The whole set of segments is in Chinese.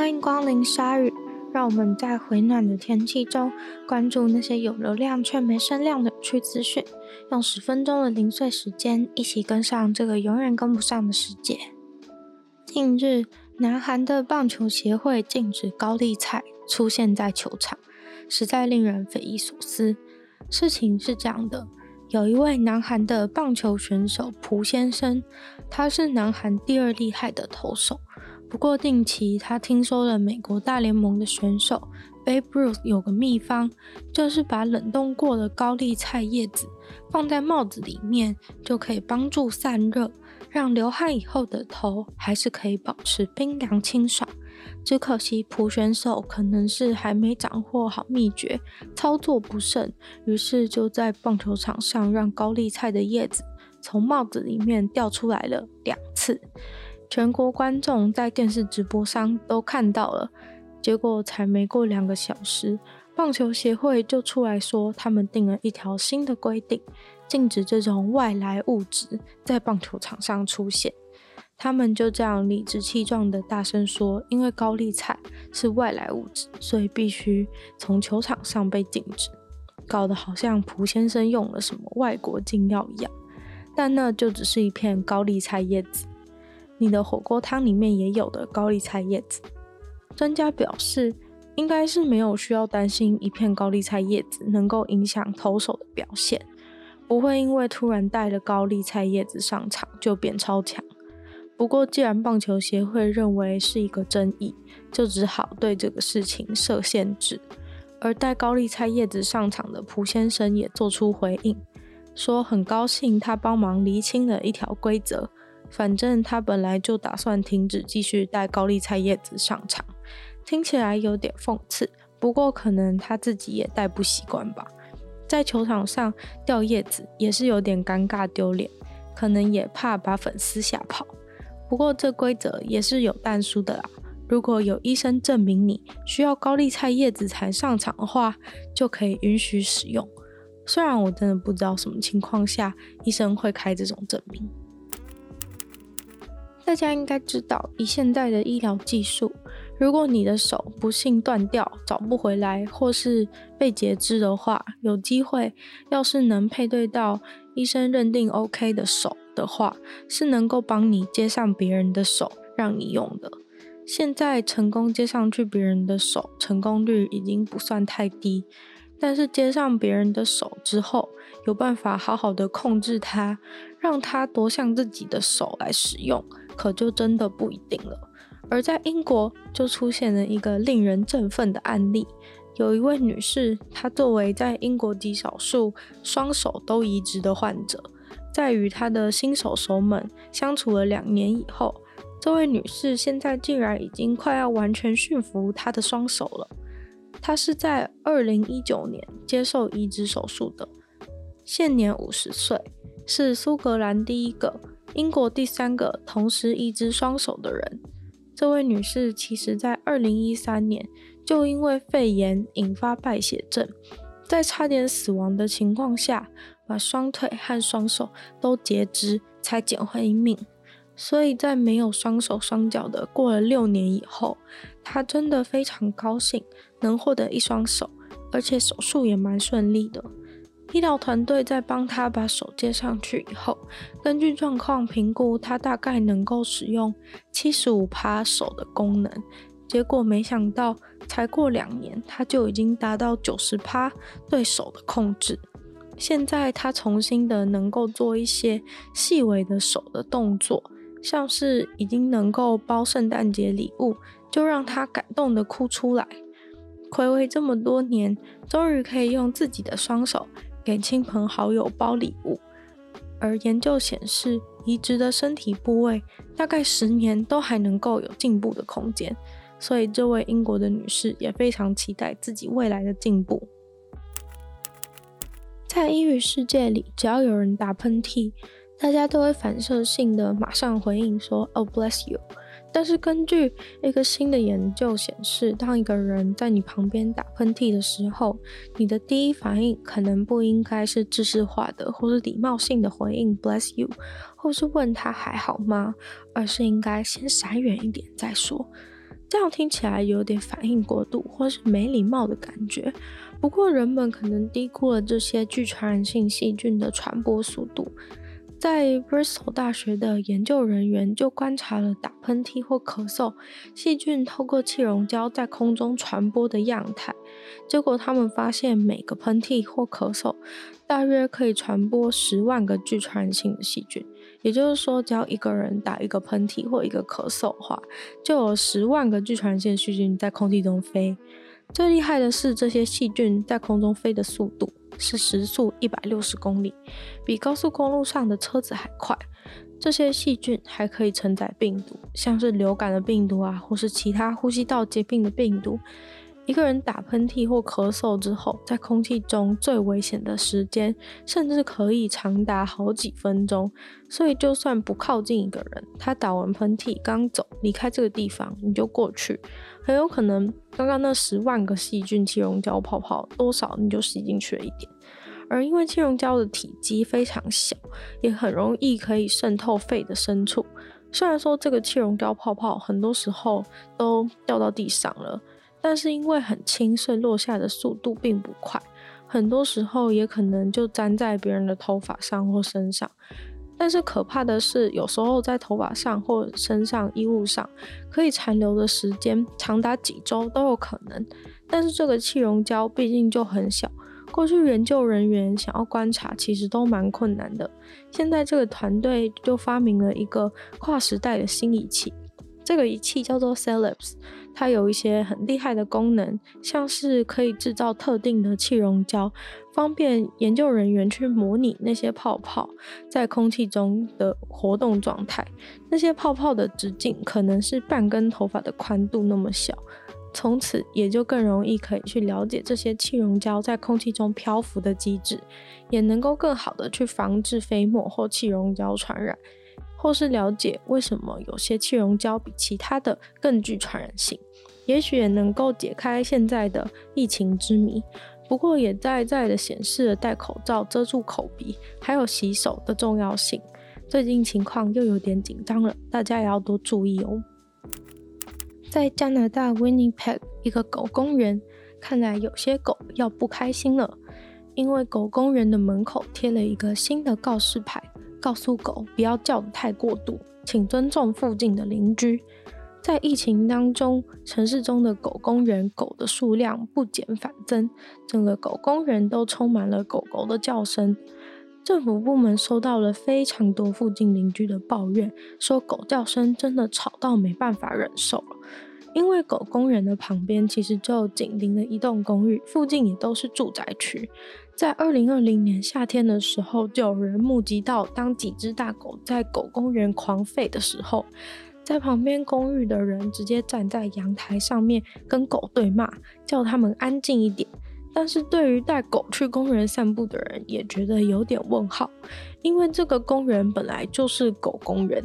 欢迎光临鲨鱼，让我们在回暖的天气中关注那些有流量却没声量的有趣资讯，用十分钟的零碎时间一起跟上这个永远跟不上的世界。近日，南韩的棒球协会禁止高丽菜出现在球场，实在令人匪夷所思。事情是这样的。有一位南韩的棒球选手朴先生，他是南韩第二厉害的投手。不过近期他听说了美国大联盟的选手 Babe Ruth 有个秘方，就是把冷冻过的高丽菜叶子放在帽子里面，就可以帮助散热，让流汗以后的头还是可以保持冰凉清爽。只可惜朴选手可能是还没掌握好秘诀，操作不慎，于是就在棒球场上让高丽菜的叶子从帽子里面掉出来了两次。全国观众在电视直播上都看到了，结果才没过两个小时，棒球协会就出来说他们定了一条新的规定，禁止这种外来物质在棒球场上出现。他们就这样理直气壮的大声说：“因为高丽菜是外来物质，所以必须从球场上被禁止。”搞得好像蒲先生用了什么外国禁药一样，但那就只是一片高丽菜叶子，你的火锅汤里面也有的高丽菜叶子。专家表示，应该是没有需要担心一片高丽菜叶子能够影响投手的表现，不会因为突然带了高丽菜叶子上场就变超强。不过，既然棒球协会认为是一个争议，就只好对这个事情设限制。而带高丽菜叶子上场的蒲先生也做出回应，说很高兴他帮忙厘清了一条规则。反正他本来就打算停止继续带高丽菜叶子上场，听起来有点讽刺。不过可能他自己也带不习惯吧，在球场上掉叶子也是有点尴尬丢脸，可能也怕把粉丝吓跑。不过这规则也是有但书的啦。如果有医生证明你需要高丽菜叶子才上场的话，就可以允许使用。虽然我真的不知道什么情况下医生会开这种证明。大家应该知道，以现在的医疗技术，如果你的手不幸断掉，找不回来，或是被截肢的话，有机会，要是能配对到医生认定 OK 的手。的话是能够帮你接上别人的手，让你用的。现在成功接上去别人的手，成功率已经不算太低。但是接上别人的手之后，有办法好好的控制它，让它夺向自己的手来使用，可就真的不一定了。而在英国就出现了一个令人振奋的案例，有一位女士，她作为在英国极少数双手都移植的患者。在与她的新手手们相处了两年以后，这位女士现在竟然已经快要完全驯服她的双手了。她是在二零一九年接受移植手术的，现年五十岁，是苏格兰第一个、英国第三个同时移植双手的人。这位女士其实在二零一三年就因为肺炎引发败血症，在差点死亡的情况下，把双腿和双手都截肢，才捡回一命。所以在没有双手双脚的过了六年以后，她真的非常高兴能获得一双手，而且手术也蛮顺利的。医疗团队在帮他把手接上去以后，根据状况评估，他大概能够使用七十五趴手的功能。结果没想到，才过两年，他就已经达到九十趴对手的控制。现在他重新的能够做一些细微的手的动作，像是已经能够包圣诞节礼物，就让他感动的哭出来。睽违这么多年，终于可以用自己的双手给亲朋好友包礼物。而研究显示，移植的身体部位大概十年都还能够有进步的空间，所以这位英国的女士也非常期待自己未来的进步。在英语世界里，只要有人打喷嚏，大家都会反射性的马上回应说 “Oh bless you”。但是根据一个新的研究显示，当一个人在你旁边打喷嚏的时候，你的第一反应可能不应该是制式化的或是礼貌性的回应 “bless you”，或是问他还好吗，而是应该先闪远一点再说。这样听起来有点反应过度或是没礼貌的感觉。不过人们可能低估了这些具传染性细菌的传播速度。在 Bristol 大学的研究人员就观察了打喷嚏或咳嗽细菌透过气溶胶在空中传播的样态，结果他们发现每个喷嚏或咳嗽大约可以传播十万个具传染性的细菌。也就是说，只要一个人打一个喷嚏或一个咳嗽的话，就有十万个具传染性细菌在空气中飞。最厉害的是，这些细菌在空中飞的速度。是时速一百六十公里，比高速公路上的车子还快。这些细菌还可以承载病毒，像是流感的病毒啊，或是其他呼吸道疾病的病毒。一个人打喷嚏或咳嗽之后，在空气中最危险的时间，甚至可以长达好几分钟。所以，就算不靠近一个人，他打完喷嚏刚走离开这个地方，你就过去，很有可能刚刚那十万个细菌气溶胶泡泡多少你就吸进去了一点。而因为气溶胶的体积非常小，也很容易可以渗透肺的深处。虽然说这个气溶胶泡泡很多时候都掉到地上了。但是因为很轻，所以落下的速度并不快，很多时候也可能就粘在别人的头发上或身上。但是可怕的是，有时候在头发上或身上衣物上，可以残留的时间长达几周都有可能。但是这个气溶胶毕竟就很小，过去研究人员想要观察，其实都蛮困难的。现在这个团队就发明了一个跨时代的新仪器。这个仪器叫做 CellLabs，它有一些很厉害的功能，像是可以制造特定的气溶胶，方便研究人员去模拟那些泡泡在空气中的活动状态。那些泡泡的直径可能是半根头发的宽度那么小，从此也就更容易可以去了解这些气溶胶在空气中漂浮的机制，也能够更好的去防治飞沫或气溶胶传染。或是了解为什么有些气溶胶比其他的更具传染性，也许也能够解开现在的疫情之谜。不过也在在的显示了戴口罩遮住口鼻，还有洗手的重要性。最近情况又有点紧张了，大家也要多注意哦。在加拿大 Winnipeg 一个狗公园，看来有些狗要不开心了，因为狗公园的门口贴了一个新的告示牌。告诉狗不要叫得太过度，请尊重附近的邻居。在疫情当中，城市中的狗公园狗的数量不减反增，整个狗公园都充满了狗狗的叫声。政府部门收到了非常多附近邻居的抱怨，说狗叫声真的吵到没办法忍受了。因为狗公园的旁边其实就紧邻了一栋公寓，附近也都是住宅区。在二零二零年夏天的时候，就有人目击到，当几只大狗在狗公园狂吠的时候，在旁边公寓的人直接站在阳台上面跟狗对骂，叫他们安静一点。但是对于带狗去公园散步的人，也觉得有点问号，因为这个公园本来就是狗公园，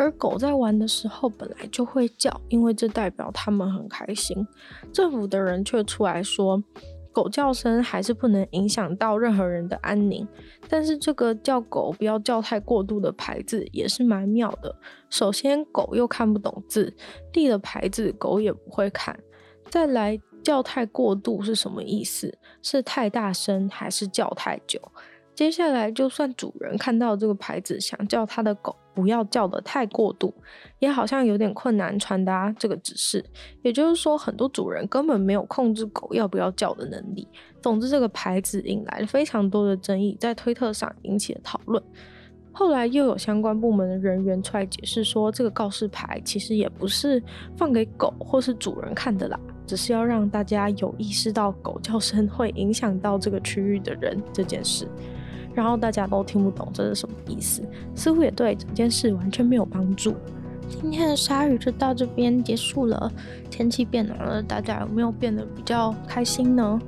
而狗在玩的时候本来就会叫，因为这代表他们很开心。政府的人却出来说，狗叫声还是不能影响到任何人的安宁，但是这个叫狗不要叫太过度的牌子也是蛮妙的。首先，狗又看不懂字，立了牌子狗也不会看。再来，叫太过度是什么意思？是太大声还是叫太久？接下来，就算主人看到这个牌子，想叫他的狗不要叫得太过度，也好像有点困难传达这个指示。也就是说，很多主人根本没有控制狗要不要叫的能力。总之，这个牌子引来了非常多的争议，在推特上引起了讨论。后来又有相关部门的人员出来解释说，这个告示牌其实也不是放给狗或是主人看的啦，只是要让大家有意识到狗叫声会影响到这个区域的人这件事。然后大家都听不懂这是什么意思，似乎也对整件事完全没有帮助。今天的鲨鱼就到这边结束了。天气变暖了，大家有没有变得比较开心呢？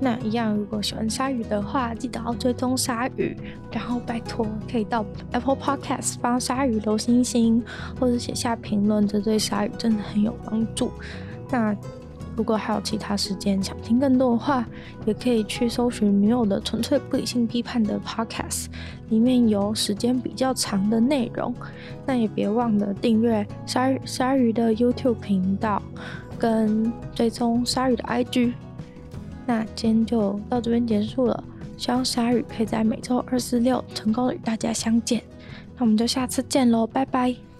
那一样，如果喜欢鲨鱼的话，记得要追踪鲨鱼，然后拜托可以到 Apple Podcast 帮鲨鱼留星星，或者写下评论，这对鲨鱼真的很有帮助。那。如果还有其他时间想听更多的话，也可以去搜寻女友的纯粹不理性批判的 Podcast，里面有时间比较长的内容。那也别忘了订阅鲨鱼鲨鱼的 YouTube 频道，跟追踪鲨鱼的 IG。那今天就到这边结束了，希望鲨鱼可以在每周二、四、六成功与大家相见。那我们就下次见喽，拜拜。